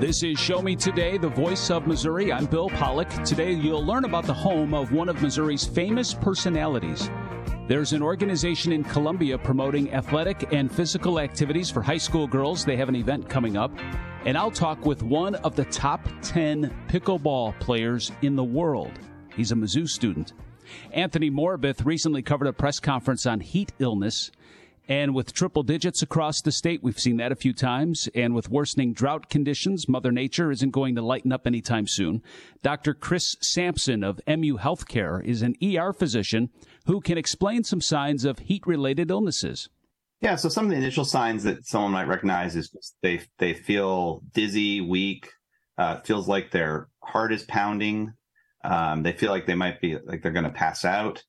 This is Show Me Today, the voice of Missouri. I'm Bill Pollock. Today you'll learn about the home of one of Missouri's famous personalities. There's an organization in Columbia promoting athletic and physical activities for high school girls. They have an event coming up. And I'll talk with one of the top 10 pickleball players in the world. He's a Mizzou student. Anthony Morbith recently covered a press conference on heat illness. And with triple digits across the state, we've seen that a few times. And with worsening drought conditions, Mother Nature isn't going to lighten up anytime soon. Dr. Chris Sampson of MU Healthcare is an ER physician who can explain some signs of heat related illnesses. Yeah, so some of the initial signs that someone might recognize is they they feel dizzy, weak, uh, feels like their heart is pounding. Um, they feel like they might be like they're going to pass out.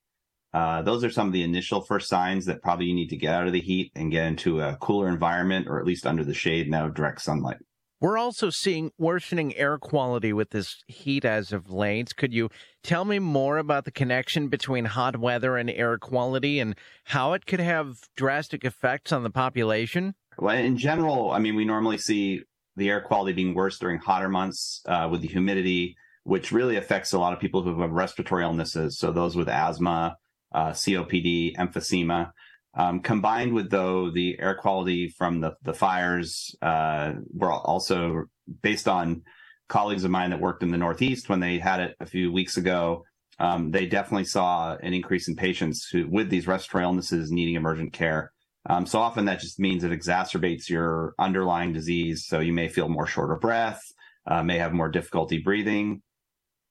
Uh, those are some of the initial first signs that probably you need to get out of the heat and get into a cooler environment or at least under the shade now direct sunlight. We're also seeing worsening air quality with this heat as of late. Could you tell me more about the connection between hot weather and air quality and how it could have drastic effects on the population? Well, in general, I mean, we normally see the air quality being worse during hotter months uh, with the humidity, which really affects a lot of people who have respiratory illnesses. So those with asthma, uh, COPD, emphysema. Um, combined with though the air quality from the the fires uh, were also based on colleagues of mine that worked in the Northeast when they had it a few weeks ago. Um, they definitely saw an increase in patients who, with these respiratory illnesses needing emergent care. Um, so often that just means it exacerbates your underlying disease. So you may feel more short of breath, uh, may have more difficulty breathing.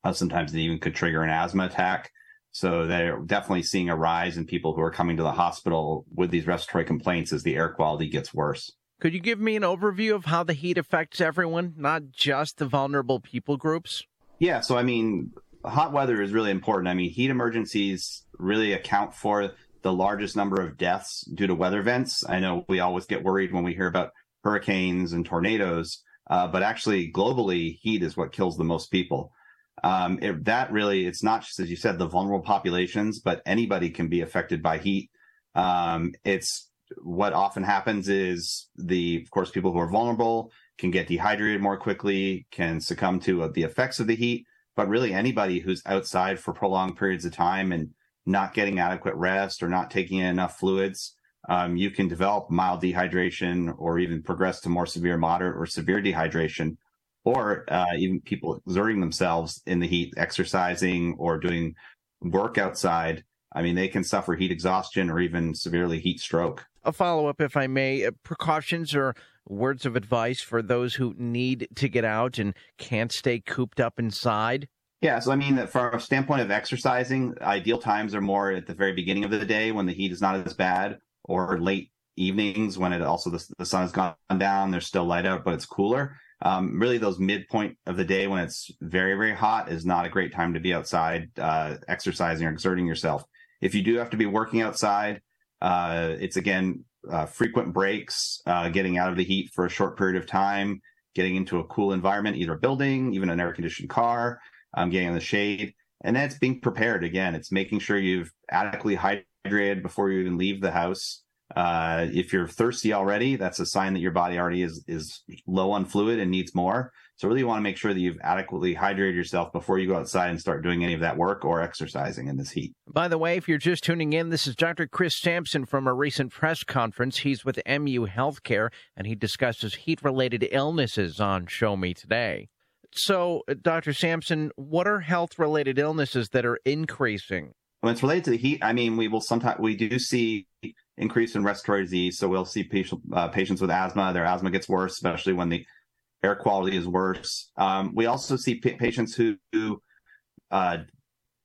Uh, sometimes it even could trigger an asthma attack. So they're definitely seeing a rise in people who are coming to the hospital with these respiratory complaints as the air quality gets worse. Could you give me an overview of how the heat affects everyone, not just the vulnerable people groups? Yeah, so I mean, hot weather is really important. I mean, heat emergencies really account for the largest number of deaths due to weather events. I know we always get worried when we hear about hurricanes and tornadoes, uh, but actually, globally, heat is what kills the most people um, it, that really, it's not just as you said, the vulnerable populations, but anybody can be affected by heat. Um, it's what often happens is the, of course, people who are vulnerable can get dehydrated more quickly, can succumb to uh, the effects of the heat. But really, anybody who's outside for prolonged periods of time and not getting adequate rest or not taking in enough fluids, um, you can develop mild dehydration or even progress to more severe, moderate, or severe dehydration or uh, even people exerting themselves in the heat, exercising or doing work outside. I mean, they can suffer heat exhaustion or even severely heat stroke. A follow up, if I may, uh, precautions or words of advice for those who need to get out and can't stay cooped up inside? Yeah, so I mean, that from a standpoint of exercising, ideal times are more at the very beginning of the day when the heat is not as bad, or late evenings when it also the, the sun has gone down. There's still light out, but it's cooler um, really those midpoint of the day when it's very very hot is not a great time to be outside uh, exercising or exerting yourself. If you do have to be working outside uh, it's again uh, frequent breaks uh, getting out of the heat for a short period of time getting into a cool environment either a building even an air conditioned car um, getting in the shade. And that's being prepared again. It's making sure you've adequately hydrated before you even leave the house uh, if you're thirsty already, that's a sign that your body already is is low on fluid and needs more. So really, you want to make sure that you've adequately hydrated yourself before you go outside and start doing any of that work or exercising in this heat. By the way, if you're just tuning in, this is Dr. Chris Sampson from a recent press conference. He's with MU Healthcare, and he discusses heat-related illnesses on Show Me Today. So, Dr. Sampson, what are health-related illnesses that are increasing? When it's related to the heat, I mean, we will sometimes we do see increase in respiratory disease. So we'll see patient, uh, patients with asthma. Their asthma gets worse, especially when the air quality is worse. Um, we also see p- patients who, who uh,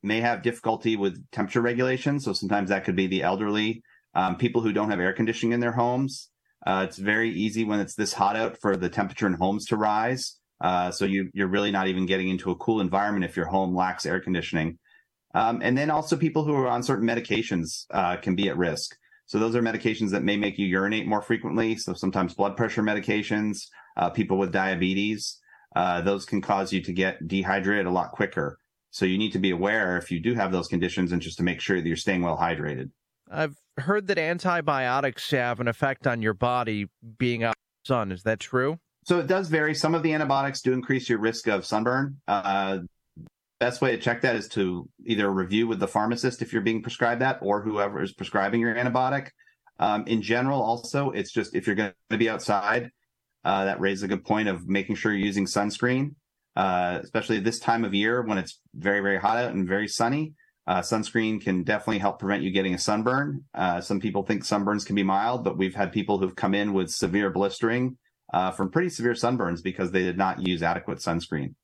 may have difficulty with temperature regulation. So sometimes that could be the elderly, um, people who don't have air conditioning in their homes. Uh, it's very easy when it's this hot out for the temperature in homes to rise. Uh, so you, you're really not even getting into a cool environment if your home lacks air conditioning. Um, and then also people who are on certain medications uh, can be at risk. So those are medications that may make you urinate more frequently. So sometimes blood pressure medications, uh, people with diabetes, uh, those can cause you to get dehydrated a lot quicker. So you need to be aware if you do have those conditions and just to make sure that you're staying well hydrated. I've heard that antibiotics have an effect on your body being out in the sun. Is that true? So it does vary. Some of the antibiotics do increase your risk of sunburn. Uh, best way to check that is to either review with the pharmacist if you're being prescribed that or whoever is prescribing your antibiotic. Um, in general, also, it's just if you're going to be outside, uh, that raises a good point of making sure you're using sunscreen, uh, especially this time of year when it's very, very hot out and very sunny. Uh, sunscreen can definitely help prevent you getting a sunburn. Uh, some people think sunburns can be mild, but we've had people who've come in with severe blistering uh, from pretty severe sunburns because they did not use adequate sunscreen.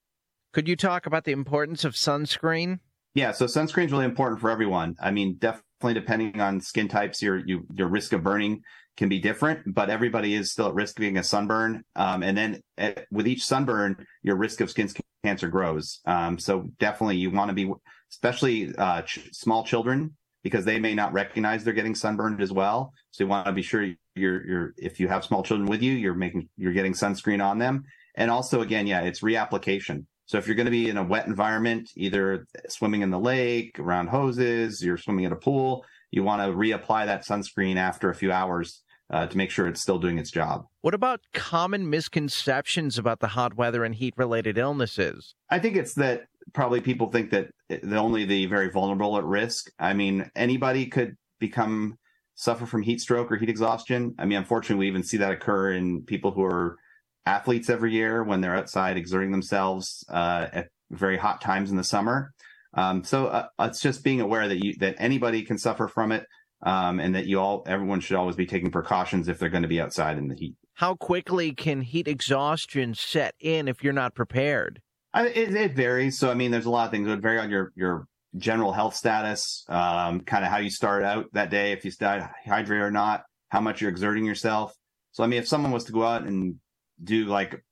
Could you talk about the importance of sunscreen? Yeah, so sunscreen is really important for everyone. I mean, definitely depending on skin types, your you, your risk of burning can be different, but everybody is still at risk of getting a sunburn. Um, and then at, eh, with each sunburn, your risk of skin cancer grows. Um, so definitely you want to be, especially uh, ch- small children, because they may not recognize they're getting sunburned as well. So you want to be sure you're you're if you have small children with you, you're making you're getting sunscreen on them. And also again, yeah, it's reapplication. So if you're going to be in a wet environment, either swimming in the lake, around hoses, you're swimming at a pool, you want to reapply that sunscreen after a few hours uh, to make sure it's still doing its job. What about common misconceptions about the hot weather and heat related illnesses? I think it's that probably people think that the, only the very vulnerable at risk. I mean, anybody could become suffer from heat stroke or heat exhaustion. I mean, unfortunately, we even see that occur in people who are athletes every year when they're outside exerting themselves uh, at very hot times in the summer. Um, so uh, it's just being aware that you that anybody can suffer from it, um, and that you all everyone should always be taking precautions if they're going to be outside in the heat. How quickly can heat exhaustion set in if you're not prepared? I, it, it, varies. So I mean, there's a lot of things. It would vary on your your general health status, um, kind of how you start out that day, if you start hydrated or not, how much you're exerting yourself. So I mean, if someone was to go out and do like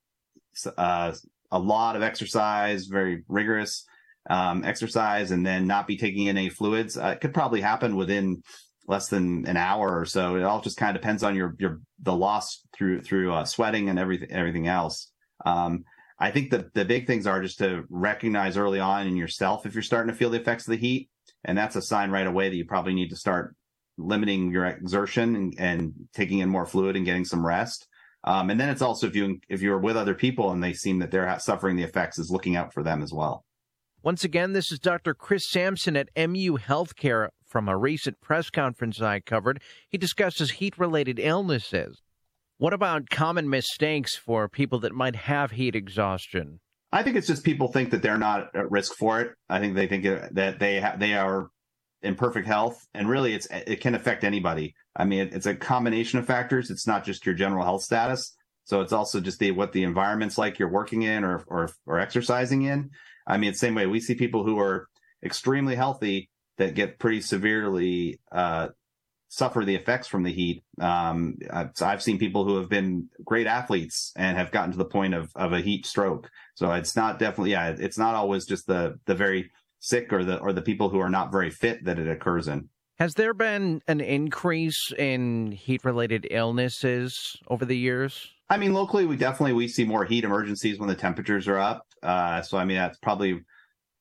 uh, a lot of exercise, very rigorous um, exercise, and then not be taking in any fluids. Uh, it could probably happen within less than an hour or so. It all just kind of depends on your your the loss through through uh, sweating and everything everything else. Um, I think the the big things are just to recognize early on in yourself if you're starting to feel the effects of the heat, and that's a sign right away that you probably need to start limiting your exertion and, and taking in more fluid and getting some rest. Um, and then it's also if you if you're with other people and they seem that they're suffering the effects, is looking out for them as well. Once again, this is Dr. Chris Sampson at MU Healthcare from a recent press conference I covered. He discusses heat related illnesses. What about common mistakes for people that might have heat exhaustion? I think it's just people think that they're not at risk for it. I think they think that they ha- they are in perfect health, and really, it's it can affect anybody. I mean, it's a combination of factors. It's not just your general health status. So it's also just the what the environment's like you're working in or or or exercising in. I mean, same way we see people who are extremely healthy that get pretty severely uh, suffer the effects from the heat. Um, I've, I've, seen people who have been great athletes and have gotten to the point of of a heat stroke. So it's not definitely yeah, it's not always just the the very sick or the or the people who are not very fit that it occurs in. Has there been an increase in heat related illnesses over the years? I mean, locally, we definitely we see more heat emergencies when the temperatures are up. Uh, so I mean, that's probably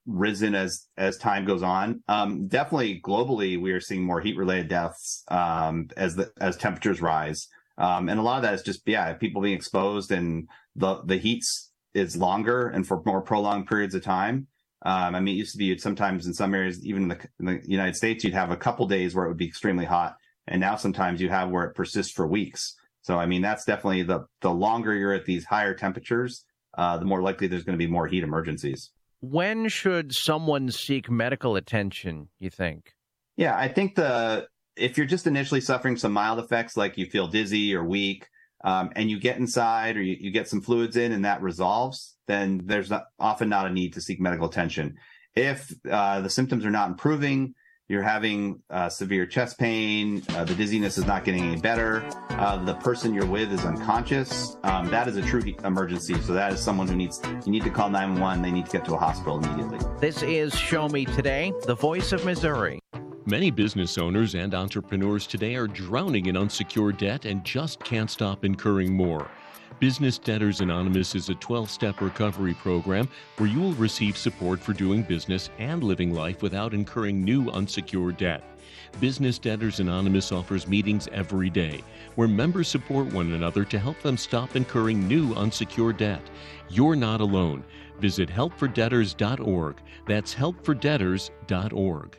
risen as as time goes on. Um, definitely globally, we are seeing more heat related deaths um, as the as temperatures rise, um, and a lot of that is just yeah, people being exposed and the the heats is longer and for more prolonged periods of time. Um, I mean, it used to be sometimes in some areas, even in the, in the, United States, you'd have a couple days where it would be extremely hot, and now sometimes you have where it persists for weeks. So, I mean, that's definitely the the longer you're at these higher temperatures, uh, the more likely there's going to be more heat emergencies. When should someone seek medical attention? You think? Yeah, I think the if you're just initially suffering some mild effects, like you feel dizzy or weak, um, and you get inside or you, you, get some fluids in and that resolves, then there's not, often not a need to seek medical attention. If uh, the symptoms are not improving, you're having uh, severe chest pain, uh, the dizziness is not getting any better, uh, the person you're with is unconscious, um, that is a true emergency. So that is someone who needs, you need to call 911. They need to get to a hospital immediately. This is Show Me Today, the voice of Missouri. Many business owners and entrepreneurs today are drowning in unsecured debt and just can't stop incurring more. Business Debtors Anonymous is a 12 step recovery program where you will receive support for doing business and living life without incurring new unsecured debt. Business Debtors Anonymous offers meetings every day where members support one another to help them stop incurring new unsecured debt. You're not alone. Visit helpfordebtors.org. That's helpfordebtors.org.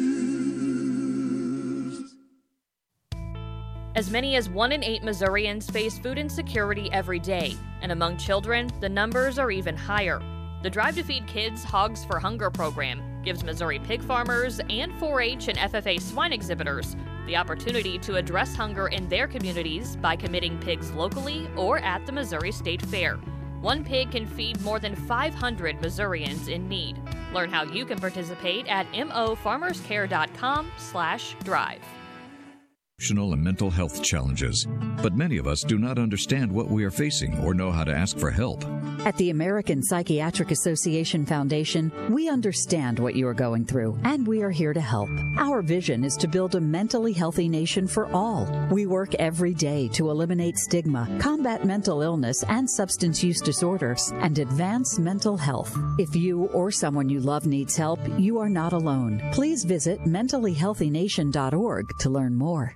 As many as one in eight Missourians face food insecurity every day, and among children, the numbers are even higher. The Drive to Feed Kids Hogs for Hunger program gives Missouri pig farmers and 4 H and FFA swine exhibitors the opportunity to address hunger in their communities by committing pigs locally or at the Missouri State Fair. One pig can feed more than 500 Missourians in need. Learn how you can participate at mofarmerscare.com/drive emotional and mental health challenges. But many of us do not understand what we are facing or know how to ask for help. At the American Psychiatric Association Foundation, we understand what you are going through, and we are here to help. Our vision is to build a mentally healthy nation for all. We work every day to eliminate stigma, combat mental illness and substance use disorders, and advance mental health. If you or someone you love needs help, you are not alone. Please visit mentallyhealthynation.org to learn more.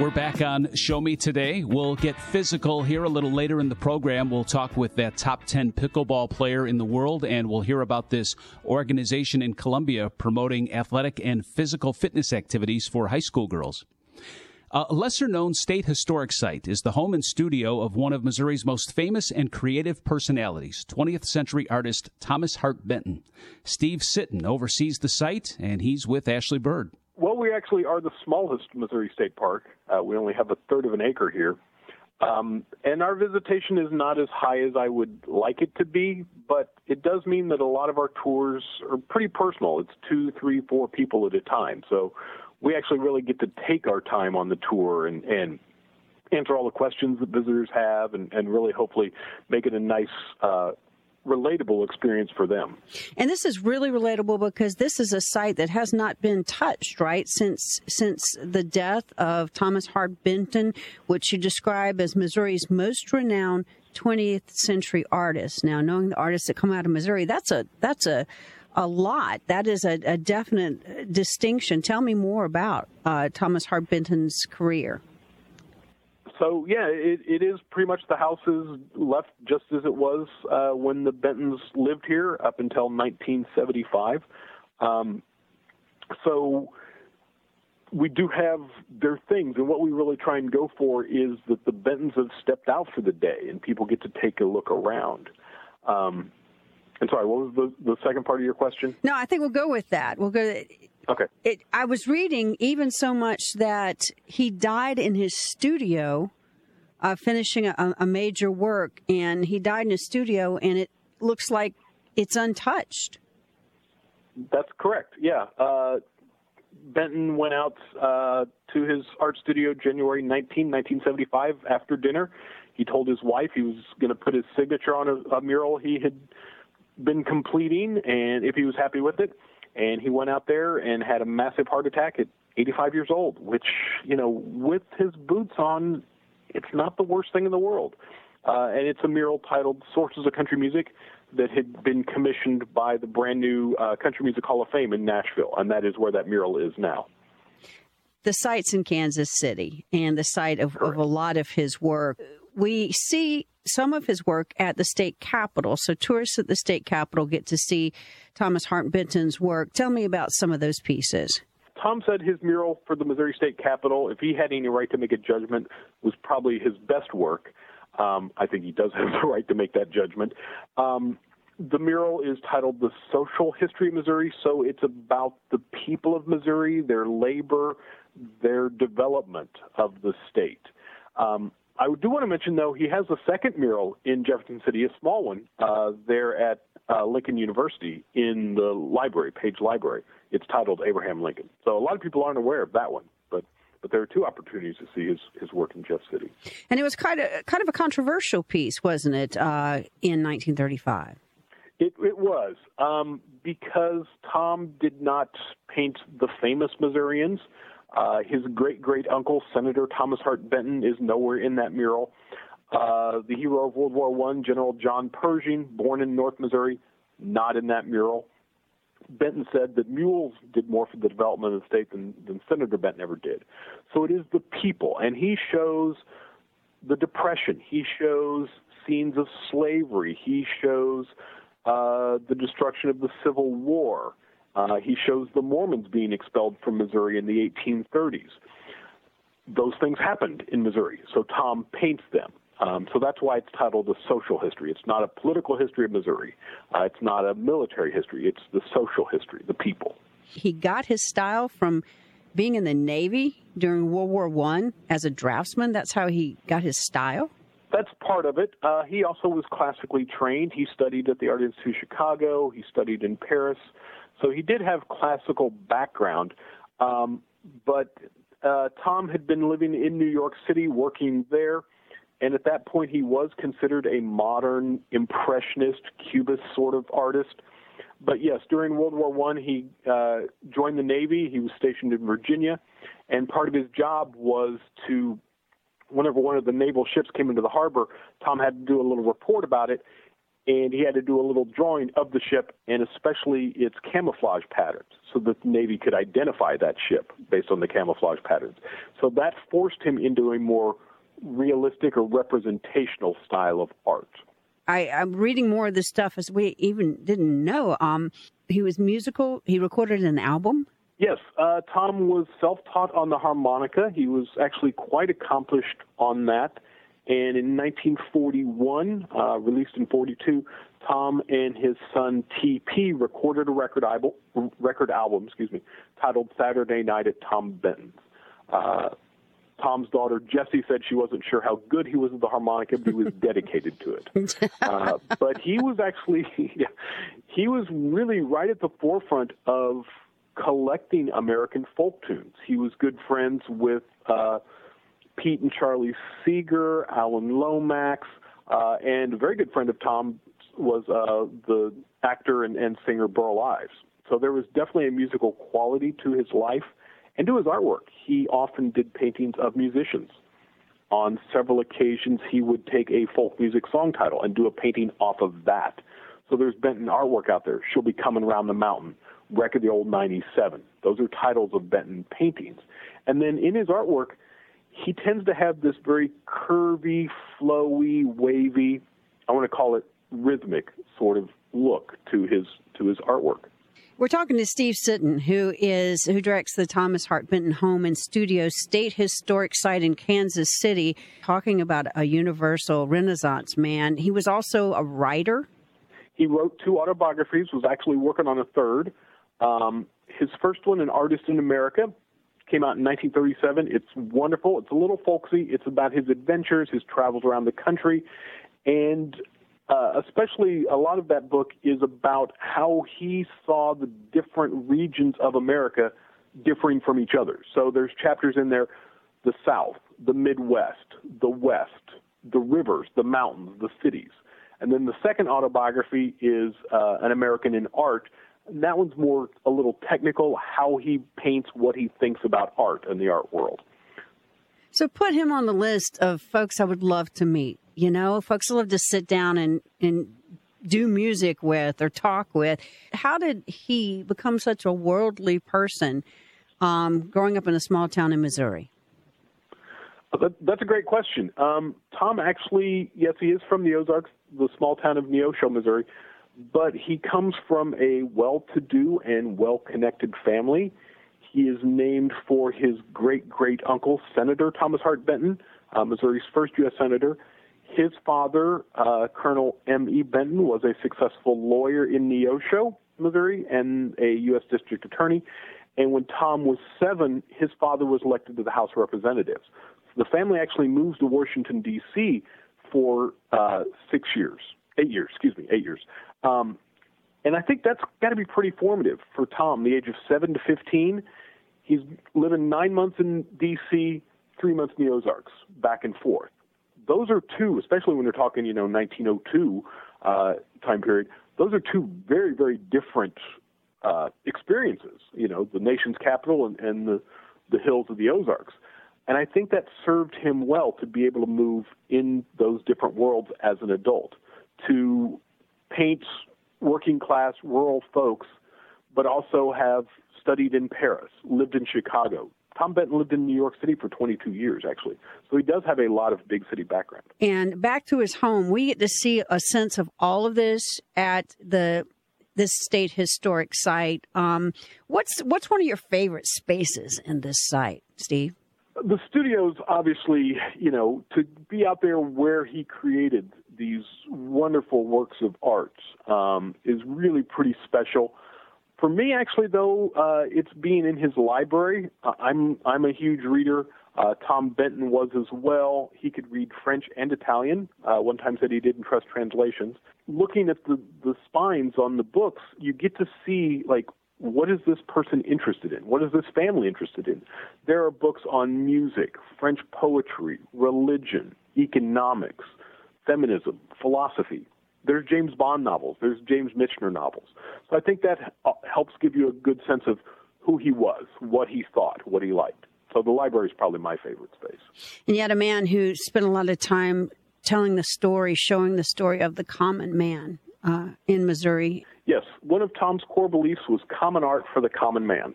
We're back on Show Me Today. We'll get physical here a little later in the program. We'll talk with that top 10 pickleball player in the world, and we'll hear about this organization in Columbia promoting athletic and physical fitness activities for high school girls. A lesser known state historic site is the home and studio of one of Missouri's most famous and creative personalities, 20th century artist Thomas Hart Benton. Steve Sitton oversees the site, and he's with Ashley Bird. Well, we actually are the smallest Missouri State Park. Uh, we only have a third of an acre here. Um, and our visitation is not as high as I would like it to be, but it does mean that a lot of our tours are pretty personal. It's two, three, four people at a time. So we actually really get to take our time on the tour and, and answer all the questions that visitors have and, and really hopefully make it a nice uh, relatable experience for them. And this is really relatable because this is a site that has not been touched, right, since since the death of Thomas Hart Benton, which you describe as Missouri's most renowned 20th century artist. Now, knowing the artists that come out of Missouri, that's a that's a a lot. That is a, a definite distinction. Tell me more about uh, Thomas Hart Benton's career so yeah, it, it is pretty much the house is left just as it was uh, when the Bentons lived here up until 1975. Um, so we do have their things, and what we really try and go for is that the Bentons have stepped out for the day, and people get to take a look around. Um, and sorry, what was the, the second part of your question? No, I think we'll go with that. We'll go. Okay. It, I was reading even so much that he died in his studio, uh, finishing a, a, major work, and he died in his studio, and it looks like it's untouched. That's correct. Yeah. Uh, Benton went out uh, to his art studio January 19, 1975, after dinner. He told his wife he was going to put his signature on a, a mural he had been completing, and if he was happy with it and he went out there and had a massive heart attack at 85 years old, which, you know, with his boots on, it's not the worst thing in the world. Uh, and it's a mural titled Sources of Country Music that had been commissioned by the brand new uh, Country Music Hall of Fame in Nashville, and that is where that mural is now. The site's in Kansas City and the site of, of a lot of his work. We see some of his work at the state capitol. So tourists at the state capitol get to see Thomas Hart Benton's work. Tell me about some of those pieces. Tom said his mural for the Missouri State Capitol, if he had any right to make a judgment, was probably his best work. Um, I think he does have the right to make that judgment. Um, the mural is titled The Social History of Missouri, so it's about the people of Missouri, their labor, their development of the state. Um, I do want to mention, though, he has a second mural in Jefferson City, a small one, uh, there at uh, Lincoln University in the library, Page Library. It's titled Abraham Lincoln. So a lot of people aren't aware of that one, but but there are two opportunities to see his, his work in Jeff City. And it was kind of kind of a controversial piece, wasn't it, uh, in 1935? It, it was um, because Tom did not paint the famous Missourians. Uh, his great great uncle, Senator Thomas Hart Benton, is nowhere in that mural. Uh, the hero of World War One, General John Pershing, born in North Missouri, not in that mural. Benton said that mules did more for the development of the state than, than Senator Benton ever did. So it is the people, and he shows the Depression. He shows scenes of slavery. He shows uh, the destruction of the Civil War. Uh, he shows the Mormons being expelled from Missouri in the 1830s. Those things happened in Missouri, so Tom paints them. Um, so that's why it's titled The Social History. It's not a political history of Missouri. Uh, it's not a military history. It's the social history, the people. He got his style from being in the Navy during World War One as a draftsman. That's how he got his style. That's part of it. Uh, he also was classically trained. He studied at the Art Institute of Chicago. He studied in Paris. So he did have classical background. Um, but uh, Tom had been living in New York City, working there and at that point he was considered a modern impressionist cubist sort of artist but yes during world war one he uh, joined the navy he was stationed in virginia and part of his job was to whenever one of the naval ships came into the harbor tom had to do a little report about it and he had to do a little drawing of the ship and especially its camouflage patterns so that the navy could identify that ship based on the camouflage patterns so that forced him into a more realistic or representational style of art. I, am reading more of this stuff as we even didn't know. Um, he was musical. He recorded an album. Yes, uh, Tom was self-taught on the harmonica. He was actually quite accomplished on that. And in 1941, uh, released in 42, Tom and his son T.P. recorded a record album, record album, excuse me, titled "Saturday Night at Tom Benton's." Uh, Tom's daughter Jessie said she wasn't sure how good he was at the harmonica, but he was dedicated to it. Uh, but he was actually, yeah, he was really right at the forefront of collecting American folk tunes. He was good friends with uh, Pete and Charlie Seeger, Alan Lomax, uh, and a very good friend of Tom was uh, the actor and, and singer Burl Ives. So there was definitely a musical quality to his life and to his artwork. He often did paintings of musicians. On several occasions, he would take a folk music song title and do a painting off of that. So there's Benton artwork out there. She'll be coming around the mountain. Wreck of the Old 97. Those are titles of Benton paintings. And then in his artwork, he tends to have this very curvy, flowy, wavy, I want to call it rhythmic sort of look to his to his artwork. We're talking to Steve Sitton, who is who directs the Thomas Hart Benton Home and Studio State Historic Site in Kansas City, talking about a universal Renaissance man. He was also a writer. He wrote two autobiographies. Was actually working on a third. Um, his first one, "An Artist in America," came out in 1937. It's wonderful. It's a little folksy. It's about his adventures, his travels around the country, and uh, especially a lot of that book is about how he saw the different regions of America differing from each other. So there's chapters in there the South, the Midwest, the West, the rivers, the mountains, the cities. And then the second autobiography is uh, An American in Art, that one's more a little technical, how he paints what he thinks about art and the art world. So put him on the list of folks I would love to meet. You know, folks I love to sit down and, and do music with or talk with. How did he become such a worldly person um, growing up in a small town in Missouri? That's a great question. Um, Tom actually, yes, he is from the Ozarks, the small town of Neosho, Missouri, but he comes from a well to do and well connected family. He is named for his great great uncle, Senator Thomas Hart Benton, uh, Missouri's first U.S. Senator. His father, uh, Colonel M.E. Benton, was a successful lawyer in Neosho, Missouri, and a U.S. District Attorney. And when Tom was seven, his father was elected to the House of Representatives. So the family actually moves to Washington, D.C. for uh, six years, eight years, excuse me, eight years. Um, and I think that's got to be pretty formative for Tom, the age of 7 to 15. He's living nine months in D.C., three months in the Ozarks, back and forth. Those are two, especially when you're talking, you know, 1902 uh, time period. Those are two very, very different uh, experiences. You know, the nation's capital and, and the the hills of the Ozarks. And I think that served him well to be able to move in those different worlds as an adult, to paint working class rural folks, but also have studied in Paris, lived in Chicago. Tom Benton lived in New York City for 22 years, actually. So he does have a lot of big city background. And back to his home, we get to see a sense of all of this at the this state historic site. Um, what's what's one of your favorite spaces in this site, Steve? The studios, obviously, you know, to be out there where he created these wonderful works of art um, is really pretty special. For me, actually, though, uh, it's being in his library. I'm I'm a huge reader. Uh, Tom Benton was as well. He could read French and Italian. Uh, one time said he didn't trust translations. Looking at the the spines on the books, you get to see like what is this person interested in? What is this family interested in? There are books on music, French poetry, religion, economics, feminism, philosophy. There's James Bond novels. There's James Michener novels. So I think that uh, helps give you a good sense of who he was, what he thought, what he liked. So the library is probably my favorite space. And yet, a man who spent a lot of time telling the story, showing the story of the common man uh, in Missouri. Yes, one of Tom's core beliefs was common art for the common man.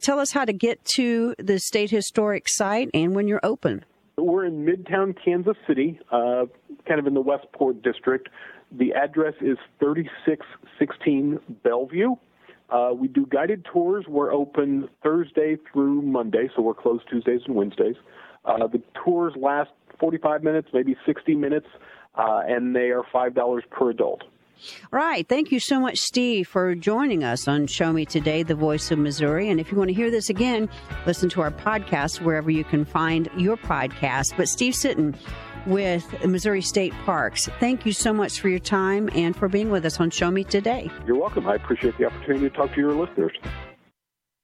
Tell us how to get to the state historic site and when you're open. We're in Midtown Kansas City, uh, kind of in the Westport district. The address is 3616 Bellevue. Uh, we do guided tours. We're open Thursday through Monday, so we're closed Tuesdays and Wednesdays. Uh, the tours last 45 minutes, maybe 60 minutes, uh, and they are $5 per adult. Right. Thank you so much, Steve, for joining us on Show Me Today, the voice of Missouri. And if you want to hear this again, listen to our podcast wherever you can find your podcast. But Steve Sitton with Missouri State Parks, thank you so much for your time and for being with us on Show Me Today. You're welcome. I appreciate the opportunity to talk to your listeners.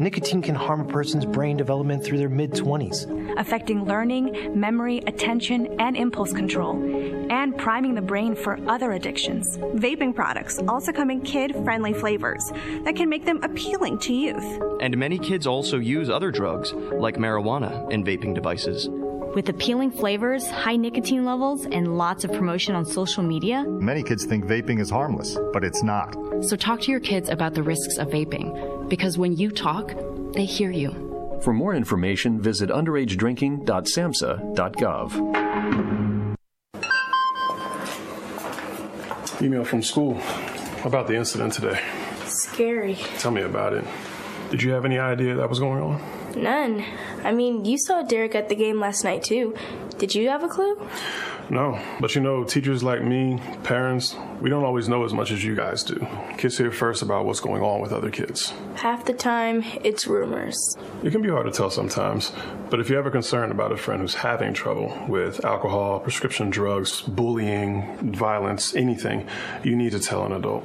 Nicotine can harm a person's brain development through their mid 20s, affecting learning, memory, attention, and impulse control, and priming the brain for other addictions. Vaping products also come in kid friendly flavors that can make them appealing to youth. And many kids also use other drugs, like marijuana, in vaping devices. With appealing flavors, high nicotine levels, and lots of promotion on social media, many kids think vaping is harmless, but it's not. So talk to your kids about the risks of vaping, because when you talk, they hear you. For more information, visit underagedrinking.samhsa.gov. Email from school about the incident today. Scary. Tell me about it. Did you have any idea that was going on? None. I mean, you saw Derek at the game last night, too. Did you have a clue? No, but you know, teachers like me, parents, we don't always know as much as you guys do. Kids hear first about what's going on with other kids. Half the time, it's rumors. It can be hard to tell sometimes, but if you're ever concerned about a friend who's having trouble with alcohol, prescription drugs, bullying, violence, anything, you need to tell an adult.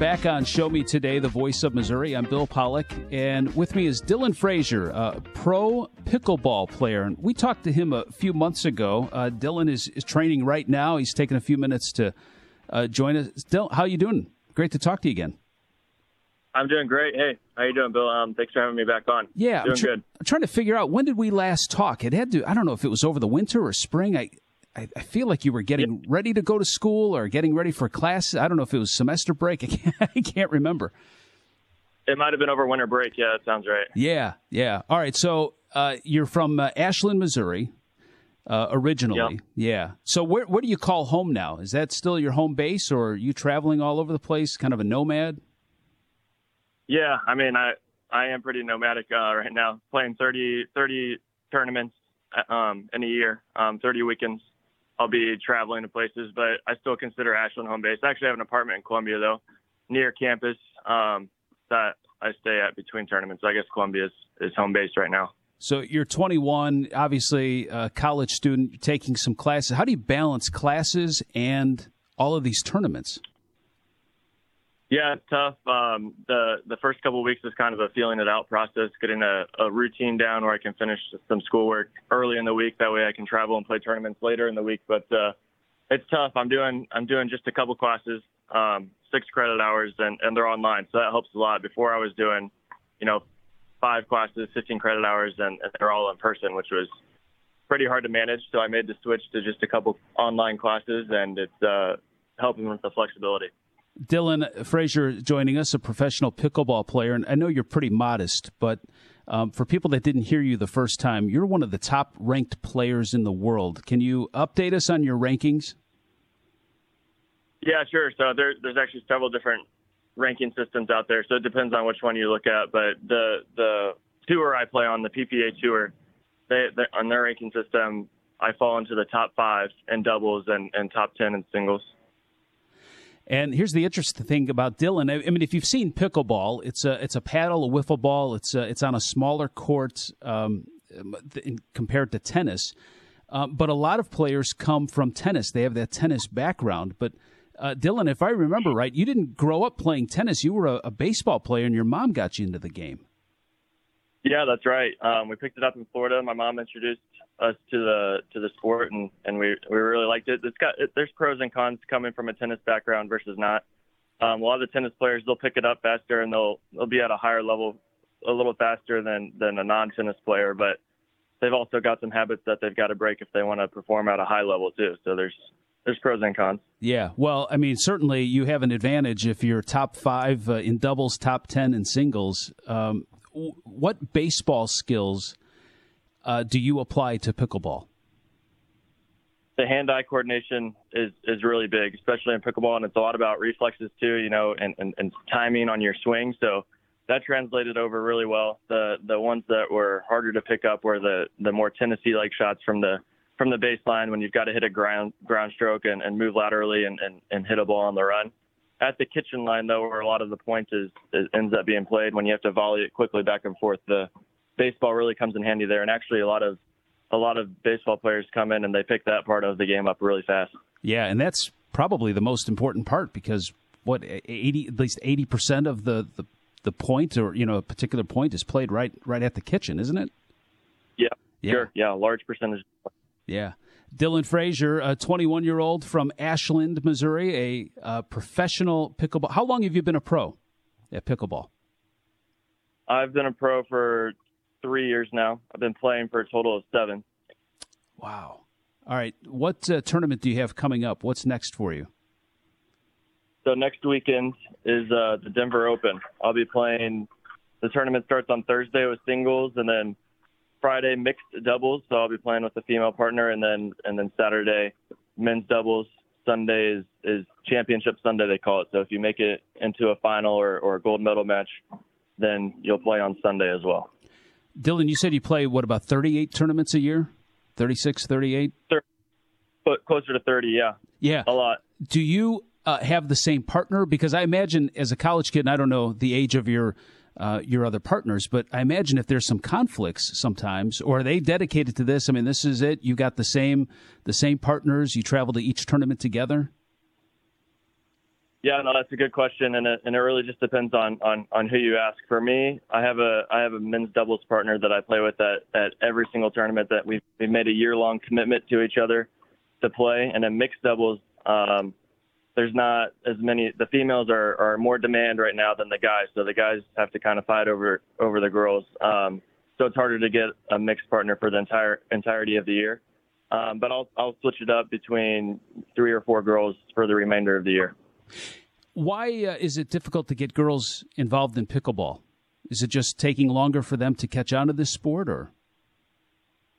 back on Show Me Today, the voice of Missouri. I'm Bill Pollock, and with me is Dylan Frazier, a pro pickleball player. And we talked to him a few months ago. Uh, Dylan is, is training right now. He's taking a few minutes to uh, join us. Dylan, how are you doing? Great to talk to you again. I'm doing great. Hey, how are you doing, Bill? Um, thanks for having me back on. Yeah, doing I'm, tr- good. I'm trying to figure out when did we last talk. It had to. I don't know if it was over the winter or spring. I I, I feel like you were getting ready to go to school or getting ready for classes. I don't know if it was semester break. I can't, I can't remember. It might have been over winter break. Yeah, that sounds right. Yeah, yeah. All right. So uh, you're from uh, Ashland, Missouri, uh, originally. Yep. Yeah. So where where do you call home now? Is that still your home base, or are you traveling all over the place, kind of a nomad? Yeah, I mean, I I am pretty nomadic uh, right now, playing 30, 30 tournaments um, in a year, um, 30 weekends. I'll be traveling to places, but I still consider Ashland home base. I actually have an apartment in Columbia though, near campus um, that I stay at between tournaments. I guess Columbia is, is home base right now. So you're 21, obviously a college student, taking some classes. How do you balance classes and all of these tournaments? Yeah, it's tough. Um, the the first couple of weeks is kind of a feeling it out process, getting a, a routine down where I can finish some schoolwork early in the week. That way, I can travel and play tournaments later in the week. But uh, it's tough. I'm doing I'm doing just a couple classes, um, six credit hours, and and they're online, so that helps a lot. Before I was doing, you know, five classes, 15 credit hours, and, and they're all in person, which was pretty hard to manage. So I made the switch to just a couple online classes, and it's uh, helping with the flexibility. Dylan Frazier joining us, a professional pickleball player. And I know you're pretty modest, but um, for people that didn't hear you the first time, you're one of the top ranked players in the world. Can you update us on your rankings? Yeah, sure. So there, there's actually several different ranking systems out there. So it depends on which one you look at. But the the tour I play on, the PPA tour, they, they on their ranking system, I fall into the top five in doubles and, and top ten in singles. And here's the interesting thing about Dylan. I, I mean, if you've seen pickleball, it's a it's a paddle, a wiffle ball. It's a, it's on a smaller court um, compared to tennis. Uh, but a lot of players come from tennis. They have that tennis background. But uh, Dylan, if I remember right, you didn't grow up playing tennis. You were a, a baseball player, and your mom got you into the game. Yeah, that's right. Um, we picked it up in Florida. My mom introduced us to the to the sport, and, and we we really liked it. It's got it, there's pros and cons coming from a tennis background versus not. Um, a lot of the tennis players they'll pick it up faster and they'll they'll be at a higher level a little faster than than a non tennis player, but they've also got some habits that they've got to break if they want to perform at a high level too. So there's there's pros and cons. Yeah, well, I mean, certainly you have an advantage if you're top five uh, in doubles, top ten in singles. Um, what baseball skills uh, do you apply to pickleball? The hand-eye coordination is is really big, especially in pickleball, and it's a lot about reflexes too, you know, and, and, and timing on your swing. So that translated over really well. The the ones that were harder to pick up were the the more Tennessee-like shots from the from the baseline when you've got to hit a ground ground stroke and, and move laterally and, and, and hit a ball on the run. At the kitchen line, though, where a lot of the point is, is ends up being played when you have to volley it quickly back and forth, the baseball really comes in handy there. And actually, a lot of a lot of baseball players come in and they pick that part of the game up really fast. Yeah, and that's probably the most important part because what eighty at least eighty percent of the, the the point or you know a particular point is played right right at the kitchen, isn't it? Yeah, yeah. sure. Yeah, large percentage. Yeah. Dylan Frazier, a 21 year old from Ashland, Missouri, a uh, professional pickleball. How long have you been a pro at pickleball? I've been a pro for three years now. I've been playing for a total of seven. Wow. All right. What uh, tournament do you have coming up? What's next for you? So next weekend is uh, the Denver Open. I'll be playing. The tournament starts on Thursday with singles, and then Friday mixed doubles. So I'll be playing with a female partner, and then and then Saturday men's doubles. Sunday is, is championship Sunday they call it. So if you make it into a final or, or a gold medal match, then you'll play on Sunday as well. Dylan, you said you play what about 38 tournaments a year? 36, 38? closer to 30, yeah. Yeah. A lot. Do you uh, have the same partner? Because I imagine as a college kid, and I don't know the age of your uh, your other partners, but I imagine if there's some conflicts sometimes, or are they dedicated to this? I mean, this is it. You got the same the same partners. You travel to each tournament together. Yeah, no, that's a good question, and it, and it really just depends on, on, on who you ask. For me, I have a I have a men's doubles partner that I play with at, at every single tournament that we've we've made a year long commitment to each other to play, and then mixed doubles. Um, there's not as many. The females are, are more demand right now than the guys, so the guys have to kind of fight over over the girls. Um, so it's harder to get a mixed partner for the entire entirety of the year. Um, but I'll I'll switch it up between three or four girls for the remainder of the year. Why uh, is it difficult to get girls involved in pickleball? Is it just taking longer for them to catch on to this sport, or?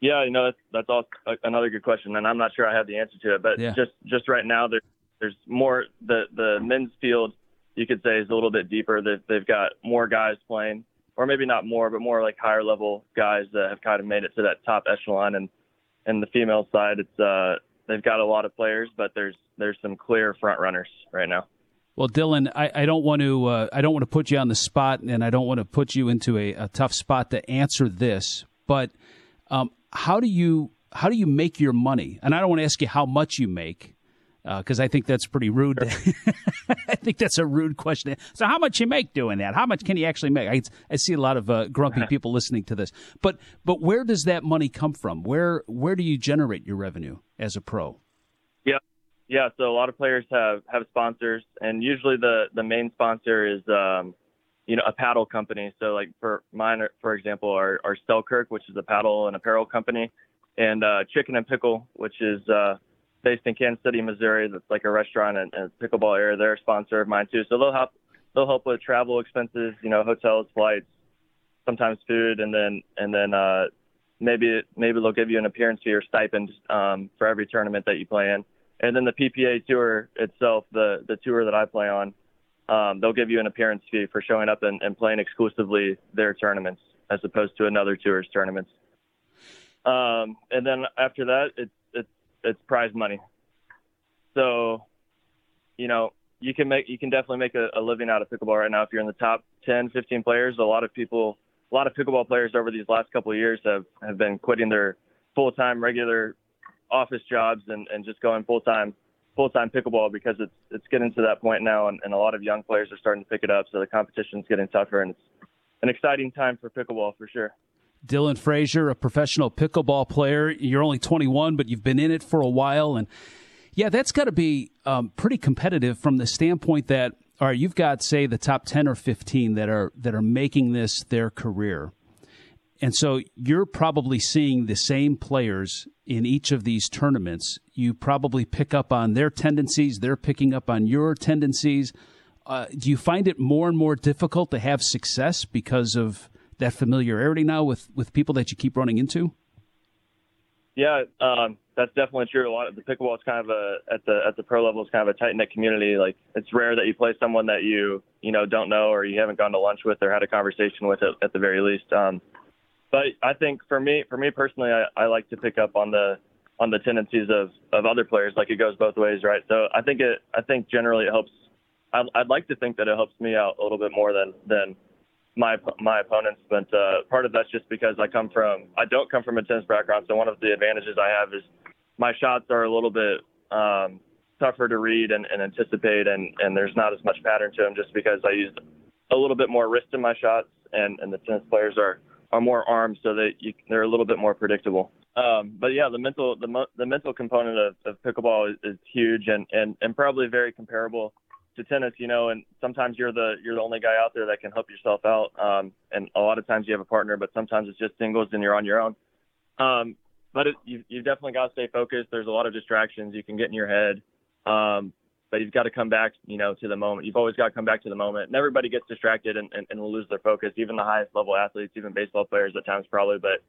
Yeah, you know that's that's all another good question, and I'm not sure I have the answer to it. But yeah. just just right now, there's there's more the the men's field you could say is a little bit deeper. They've they've got more guys playing, or maybe not more, but more like higher level guys that have kind of made it to that top echelon. And and the female side, it's uh they've got a lot of players, but there's there's some clear front runners right now. Well, Dylan, I, I don't want to uh, I don't want to put you on the spot, and I don't want to put you into a, a tough spot to answer this. But um, how do you how do you make your money? And I don't want to ask you how much you make because uh, I think that's pretty rude. I think that's a rude question. So, how much you make doing that? How much can you actually make? I, I see a lot of uh, grumpy people listening to this, but but where does that money come from? Where where do you generate your revenue as a pro? Yeah, yeah. So a lot of players have have sponsors, and usually the the main sponsor is um, you know a paddle company. So like for mine, for example, are, are Selkirk, which is a paddle and apparel company, and uh, Chicken and Pickle, which is uh, based in Kansas City, Missouri. That's like a restaurant and, and pickleball area. They're a sponsor of mine too. So they'll help they'll help with travel expenses, you know, hotels, flights, sometimes food, and then and then uh, maybe maybe they'll give you an appearance fee or stipend um, for every tournament that you play in. And then the PPA tour itself, the the tour that I play on, um, they'll give you an appearance fee for showing up and, and playing exclusively their tournaments as opposed to another tour's tournaments. Um, and then after that, it's it's prize money. So, you know, you can make you can definitely make a, a living out of pickleball right now if you're in the top 10, 15 players. A lot of people, a lot of pickleball players over these last couple of years have have been quitting their full time regular office jobs and and just going full time full time pickleball because it's it's getting to that point now, and, and a lot of young players are starting to pick it up. So the competition's getting tougher, and it's an exciting time for pickleball for sure. Dylan Frazier, a professional pickleball player. You're only 21, but you've been in it for a while, and yeah, that's got to be um, pretty competitive from the standpoint that all right, you've got say the top 10 or 15 that are that are making this their career. And so you're probably seeing the same players in each of these tournaments. You probably pick up on their tendencies, they're picking up on your tendencies. Uh, do you find it more and more difficult to have success because of that familiarity now with, with people that you keep running into? Yeah, um, that's definitely true. A lot of the pickleball is kind of a at the at the pro level is kind of a tight knit community. Like it's rare that you play someone that you you know don't know or you haven't gone to lunch with or had a conversation with at, at the very least. Um, but I think for me, for me personally, I, I like to pick up on the on the tendencies of of other players. Like it goes both ways, right? So I think it, I think generally it helps. I'd, I'd like to think that it helps me out a little bit more than than my my opponents. But uh, part of that's just because I come from I don't come from a tennis background. So one of the advantages I have is my shots are a little bit um, tougher to read and, and anticipate, and and there's not as much pattern to them just because I use a little bit more wrist in my shots, and and the tennis players are are more armed, so that you, they're a little bit more predictable. Um, but yeah, the mental the the mental component of, of pickleball is, is huge and, and and probably very comparable to tennis. You know, and sometimes you're the you're the only guy out there that can help yourself out, um, and a lot of times you have a partner, but sometimes it's just singles and you're on your own. Um, but it, you you definitely got to stay focused. There's a lot of distractions you can get in your head. Um, but you've got to come back, you know, to the moment. You've always got to come back to the moment. And everybody gets distracted and, and, and lose their focus, even the highest level athletes, even baseball players at times probably. But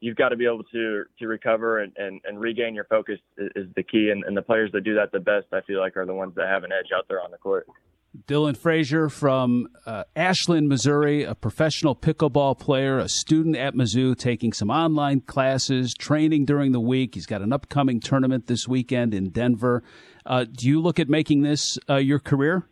you've got to be able to to recover and, and, and regain your focus is, is the key. And, and the players that do that the best, I feel like, are the ones that have an edge out there on the court. Dylan Frazier from uh, Ashland, Missouri, a professional pickleball player, a student at Mizzou, taking some online classes, training during the week. He's got an upcoming tournament this weekend in Denver. Uh, do you look at making this uh, your career?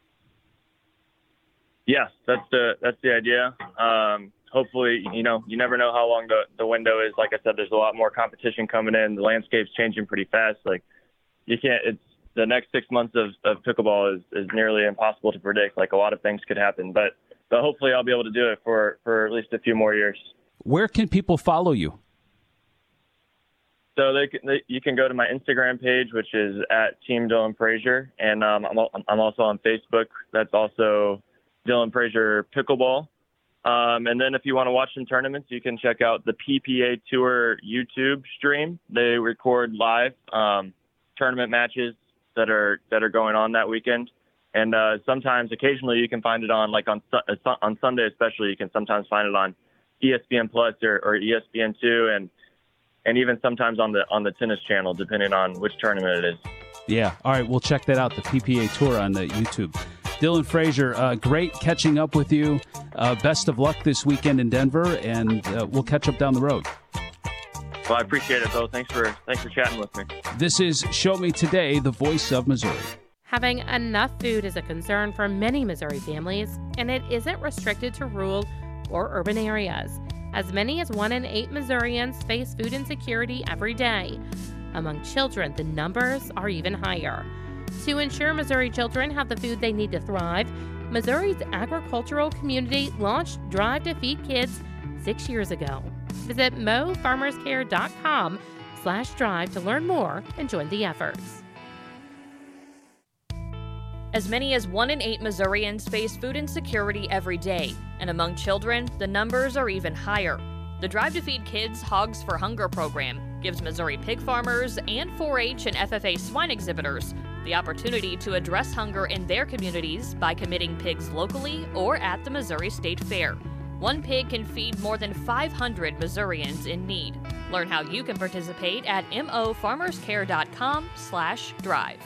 Yes, that's the that's the idea. Um, hopefully, you know, you never know how long the the window is. Like I said, there's a lot more competition coming in. The landscape's changing pretty fast. Like you can't. It's the next six months of, of pickleball is, is nearly impossible to predict. Like a lot of things could happen, but but hopefully I'll be able to do it for for at least a few more years. Where can people follow you? So they, they, you can go to my Instagram page, which is at Team Dylan Frazier, and um, I'm, I'm also on Facebook. That's also Dylan Frazier Pickleball. Um, and then if you want to watch some tournaments, you can check out the PPA Tour YouTube stream. They record live um, tournament matches that are that are going on that weekend. And uh, sometimes, occasionally, you can find it on like on on Sunday, especially. You can sometimes find it on ESPN Plus or, or ESPN Two, and and even sometimes on the on the tennis channel, depending on which tournament it is. Yeah. All right, we'll check that out. The PPA Tour on the YouTube. Dylan Frazier, uh, great catching up with you. Uh, best of luck this weekend in Denver, and uh, we'll catch up down the road. Well, I appreciate it, though. Thanks for thanks for chatting with me. This is Show Me Today, the voice of Missouri. Having enough food is a concern for many Missouri families, and it isn't restricted to rural or urban areas. As many as one in eight Missourians face food insecurity every day. Among children, the numbers are even higher. To ensure Missouri children have the food they need to thrive, Missouri's agricultural community launched Drive to Feed Kids six years ago. Visit mofarmerscare.com slash drive to learn more and join the efforts. As many as one in eight Missourians face food insecurity every day, and among children, the numbers are even higher. The Drive to Feed Kids Hogs for Hunger program gives Missouri pig farmers and 4 H and FFA swine exhibitors the opportunity to address hunger in their communities by committing pigs locally or at the Missouri State Fair. One pig can feed more than 500 Missourians in need. Learn how you can participate at mofarmerscare.com/drive.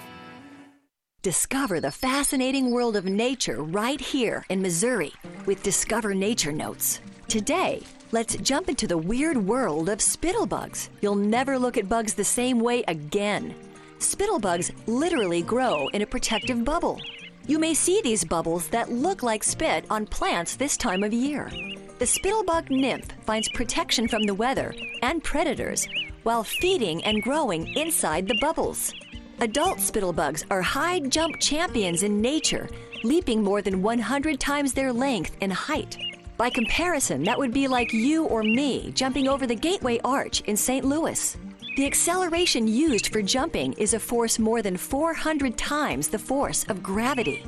Discover the fascinating world of nature right here in Missouri with Discover Nature Notes. Today, let's jump into the weird world of spittlebugs. You'll never look at bugs the same way again. Spittlebugs literally grow in a protective bubble. You may see these bubbles that look like spit on plants this time of year. The spittlebug nymph finds protection from the weather and predators while feeding and growing inside the bubbles. Adult spittlebugs are high jump champions in nature, leaping more than 100 times their length and height. By comparison, that would be like you or me jumping over the Gateway Arch in St. Louis. The acceleration used for jumping is a force more than 400 times the force of gravity.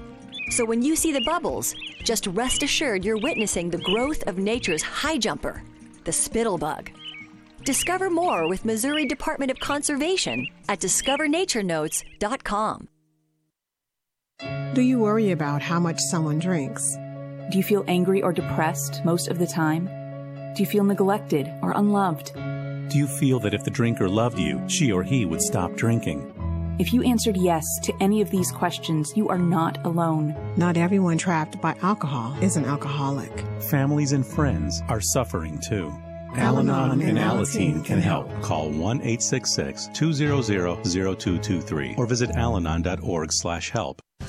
So when you see the bubbles, just rest assured you're witnessing the growth of nature's high jumper, the spittlebug. Discover more with Missouri Department of Conservation at discovernaturenotescom Do you worry about how much someone drinks? Do you feel angry or depressed most of the time? Do you feel neglected or unloved? Do you feel that if the drinker loved you, she or he would stop drinking? If you answered yes to any of these questions, you are not alone. Not everyone trapped by alcohol is an alcoholic. Families and friends are suffering too. Al Anon and Alateen can help. Call 1 866 200 0223 or visit alanon.org slash help.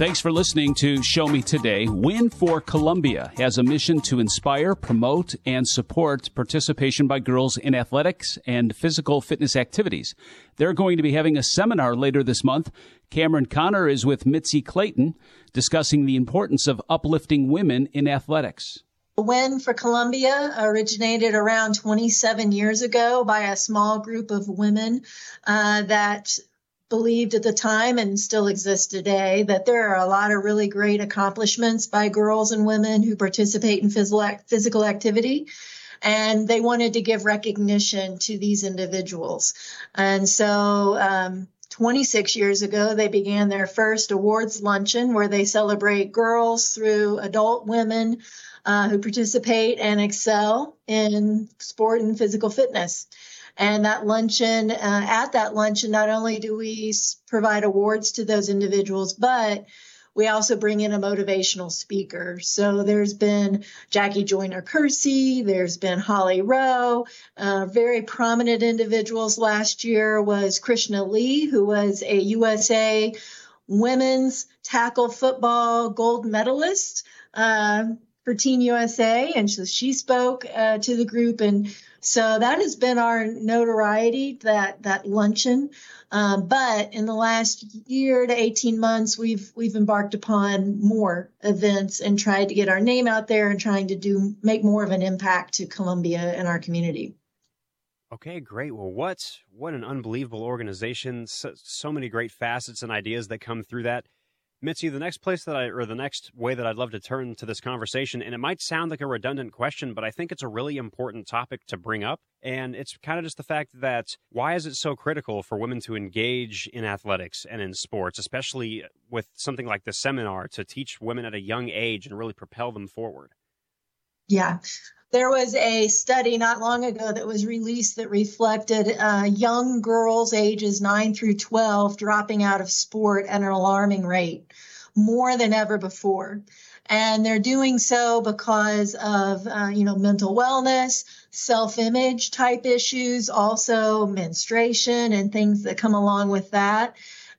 Thanks for listening to Show Me Today. Win for Columbia has a mission to inspire, promote, and support participation by girls in athletics and physical fitness activities. They're going to be having a seminar later this month. Cameron Connor is with Mitzi Clayton discussing the importance of uplifting women in athletics. Win for Columbia originated around 27 years ago by a small group of women uh, that believed at the time and still exists today that there are a lot of really great accomplishments by girls and women who participate in physical activity. And they wanted to give recognition to these individuals. And so um, 26 years ago they began their first awards luncheon where they celebrate girls through adult women uh, who participate and excel in sport and physical fitness and that luncheon, uh, at that luncheon, not only do we provide awards to those individuals, but we also bring in a motivational speaker. So there's been Jackie Joyner Kersee, there's been Holly Rowe, uh, very prominent individuals last year was Krishna Lee, who was a USA women's tackle football gold medalist. Uh, for Team USA, and so she spoke uh, to the group, and so that has been our notoriety, that that luncheon. Um, but in the last year to 18 months, we've we've embarked upon more events and tried to get our name out there and trying to do make more of an impact to Columbia and our community. Okay, great. Well, what what an unbelievable organization! So, so many great facets and ideas that come through that. Mitzi, the next place that I, or the next way that I'd love to turn to this conversation, and it might sound like a redundant question, but I think it's a really important topic to bring up. And it's kind of just the fact that why is it so critical for women to engage in athletics and in sports, especially with something like the seminar to teach women at a young age and really propel them forward? Yeah. There was a study not long ago that was released that reflected uh, young girls ages 9 through 12 dropping out of sport at an alarming rate, more than ever before. And they're doing so because of, uh, you know, mental wellness, self-image type issues, also menstruation and things that come along with that.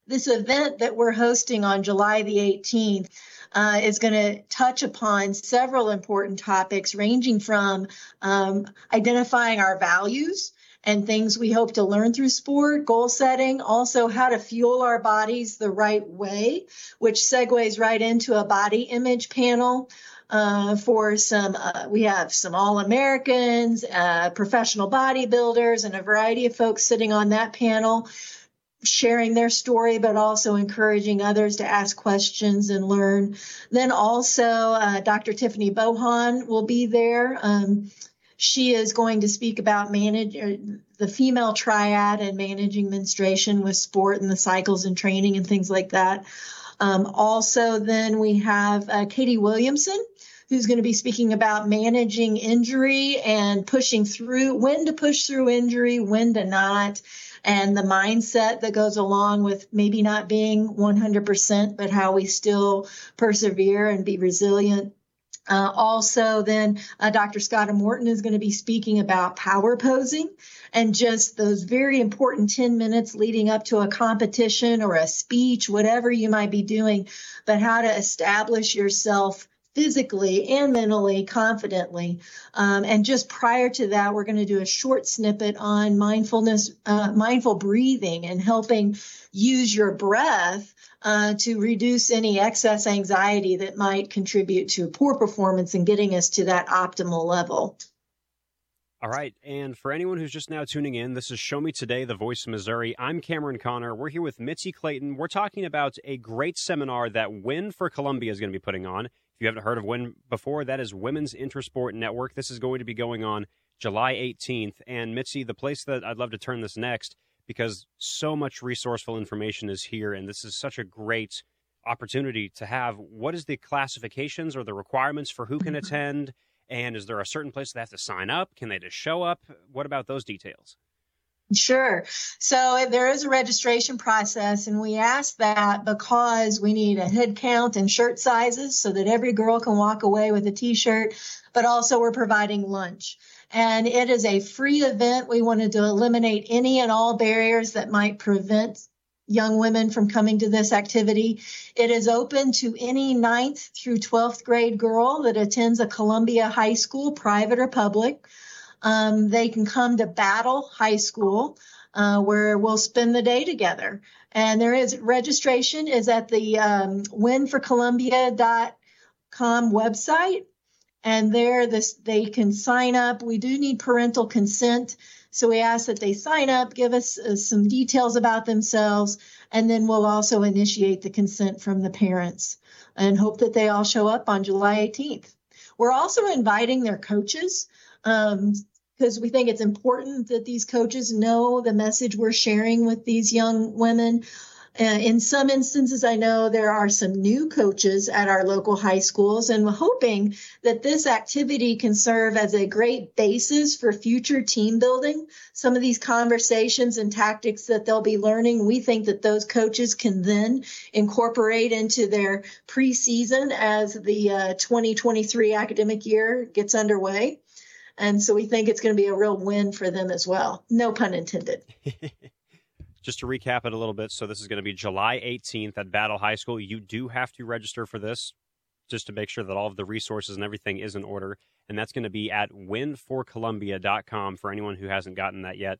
This event that we're hosting on July the 18th uh, is going to touch upon several important topics, ranging from um, identifying our values and things we hope to learn through sport, goal setting, also how to fuel our bodies the right way, which segues right into a body image panel. Uh, for some, uh, we have some All Americans, uh, professional bodybuilders, and a variety of folks sitting on that panel sharing their story, but also encouraging others to ask questions and learn. Then also, uh, Dr. Tiffany Bohan will be there. Um, She is going to speak about manage uh, the female triad and managing menstruation with sport and the cycles and training and things like that. Um, also, then we have uh, Katie Williamson, who's going to be speaking about managing injury and pushing through, when to push through injury, when to not, and the mindset that goes along with maybe not being 100%, but how we still persevere and be resilient. Uh, also, then uh, Dr. Scotta Morton is going to be speaking about power posing and just those very important 10 minutes leading up to a competition or a speech, whatever you might be doing, but how to establish yourself physically and mentally confidently. Um, and just prior to that, we're going to do a short snippet on mindfulness, uh, mindful breathing, and helping use your breath uh, to reduce any excess anxiety that might contribute to poor performance and getting us to that optimal level. All right. And for anyone who's just now tuning in, this is Show Me Today, the voice of Missouri. I'm Cameron Connor. We're here with Mitzi Clayton. We're talking about a great seminar that Win for Columbia is going to be putting on you haven't heard of Win before, that is Women's Intersport Network. This is going to be going on July 18th. And Mitzi, the place that I'd love to turn this next, because so much resourceful information is here, and this is such a great opportunity to have. What is the classifications or the requirements for who can mm-hmm. attend? And is there a certain place they have to sign up? Can they just show up? What about those details? Sure. So there is a registration process, and we ask that because we need a head count and shirt sizes so that every girl can walk away with a t shirt, but also we're providing lunch. And it is a free event. We wanted to eliminate any and all barriers that might prevent young women from coming to this activity. It is open to any ninth through 12th grade girl that attends a Columbia high school, private or public um, they can come to Battle High School, uh, where we'll spend the day together. And there is registration is at the um, winforcolumbia.com website. And there this, they can sign up. We do need parental consent. So we ask that they sign up, give us uh, some details about themselves, and then we'll also initiate the consent from the parents and hope that they all show up on July 18th. We're also inviting their coaches. Um, because we think it's important that these coaches know the message we're sharing with these young women. Uh, in some instances, I know there are some new coaches at our local high schools, and we're hoping that this activity can serve as a great basis for future team building. Some of these conversations and tactics that they'll be learning, we think that those coaches can then incorporate into their preseason as the uh, 2023 academic year gets underway. And so we think it's going to be a real win for them as well. No pun intended. Just to recap it a little bit, so this is going to be July 18th at Battle High School. You do have to register for this just to make sure that all of the resources and everything is in order. And that's going to be at winforcolumbia.com for anyone who hasn't gotten that yet.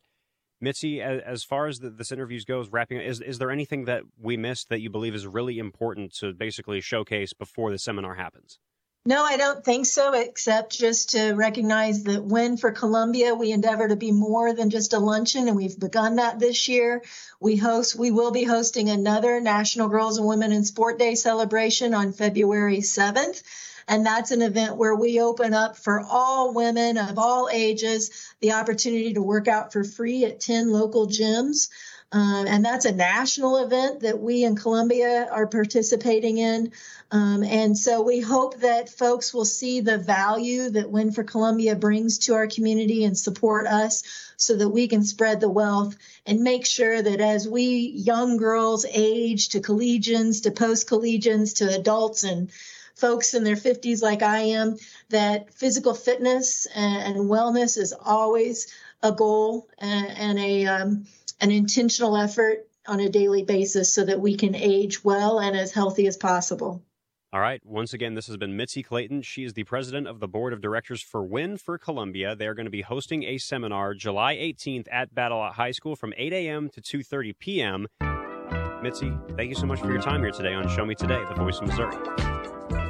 Mitzi, as far as the, this interview goes, wrapping up, is, is there anything that we missed that you believe is really important to basically showcase before the seminar happens? No, I don't think so, except just to recognize that Win for Columbia, we endeavor to be more than just a luncheon, and we've begun that this year. We host, we will be hosting another National Girls and Women in Sport Day celebration on February 7th. And that's an event where we open up for all women of all ages the opportunity to work out for free at 10 local gyms. Um, and that's a national event that we in Columbia are participating in. Um, and so we hope that folks will see the value that Win for Columbia brings to our community and support us so that we can spread the wealth and make sure that as we young girls age to collegians, to post collegians, to adults and folks in their 50s like I am, that physical fitness and, wellness is always a goal and a um, an intentional effort on a daily basis so that we can age well and as healthy as possible. All right. Once again, this has been Mitzi Clayton. She is the president of the board of directors for Win for Columbia. They are going to be hosting a seminar July 18th at Battle High School from 8 a.m. to 2:30 p.m. Mitzi, thank you so much for your time here today on Show Me Today, the Voice of Missouri.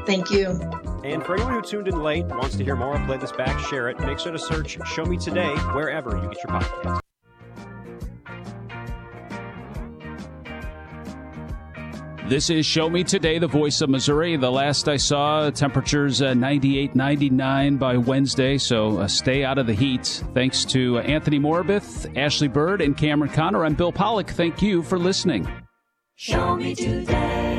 Thank you. And for anyone who tuned in late, wants to hear more, play this back, share it, make sure to search Show Me Today wherever you get your podcast. This is Show Me Today, the voice of Missouri. The last I saw, temperatures uh, 98, 99 by Wednesday, so uh, stay out of the heat. Thanks to Anthony Morbith, Ashley Bird, and Cameron Connor. I'm Bill Pollock. Thank you for listening. Show me today.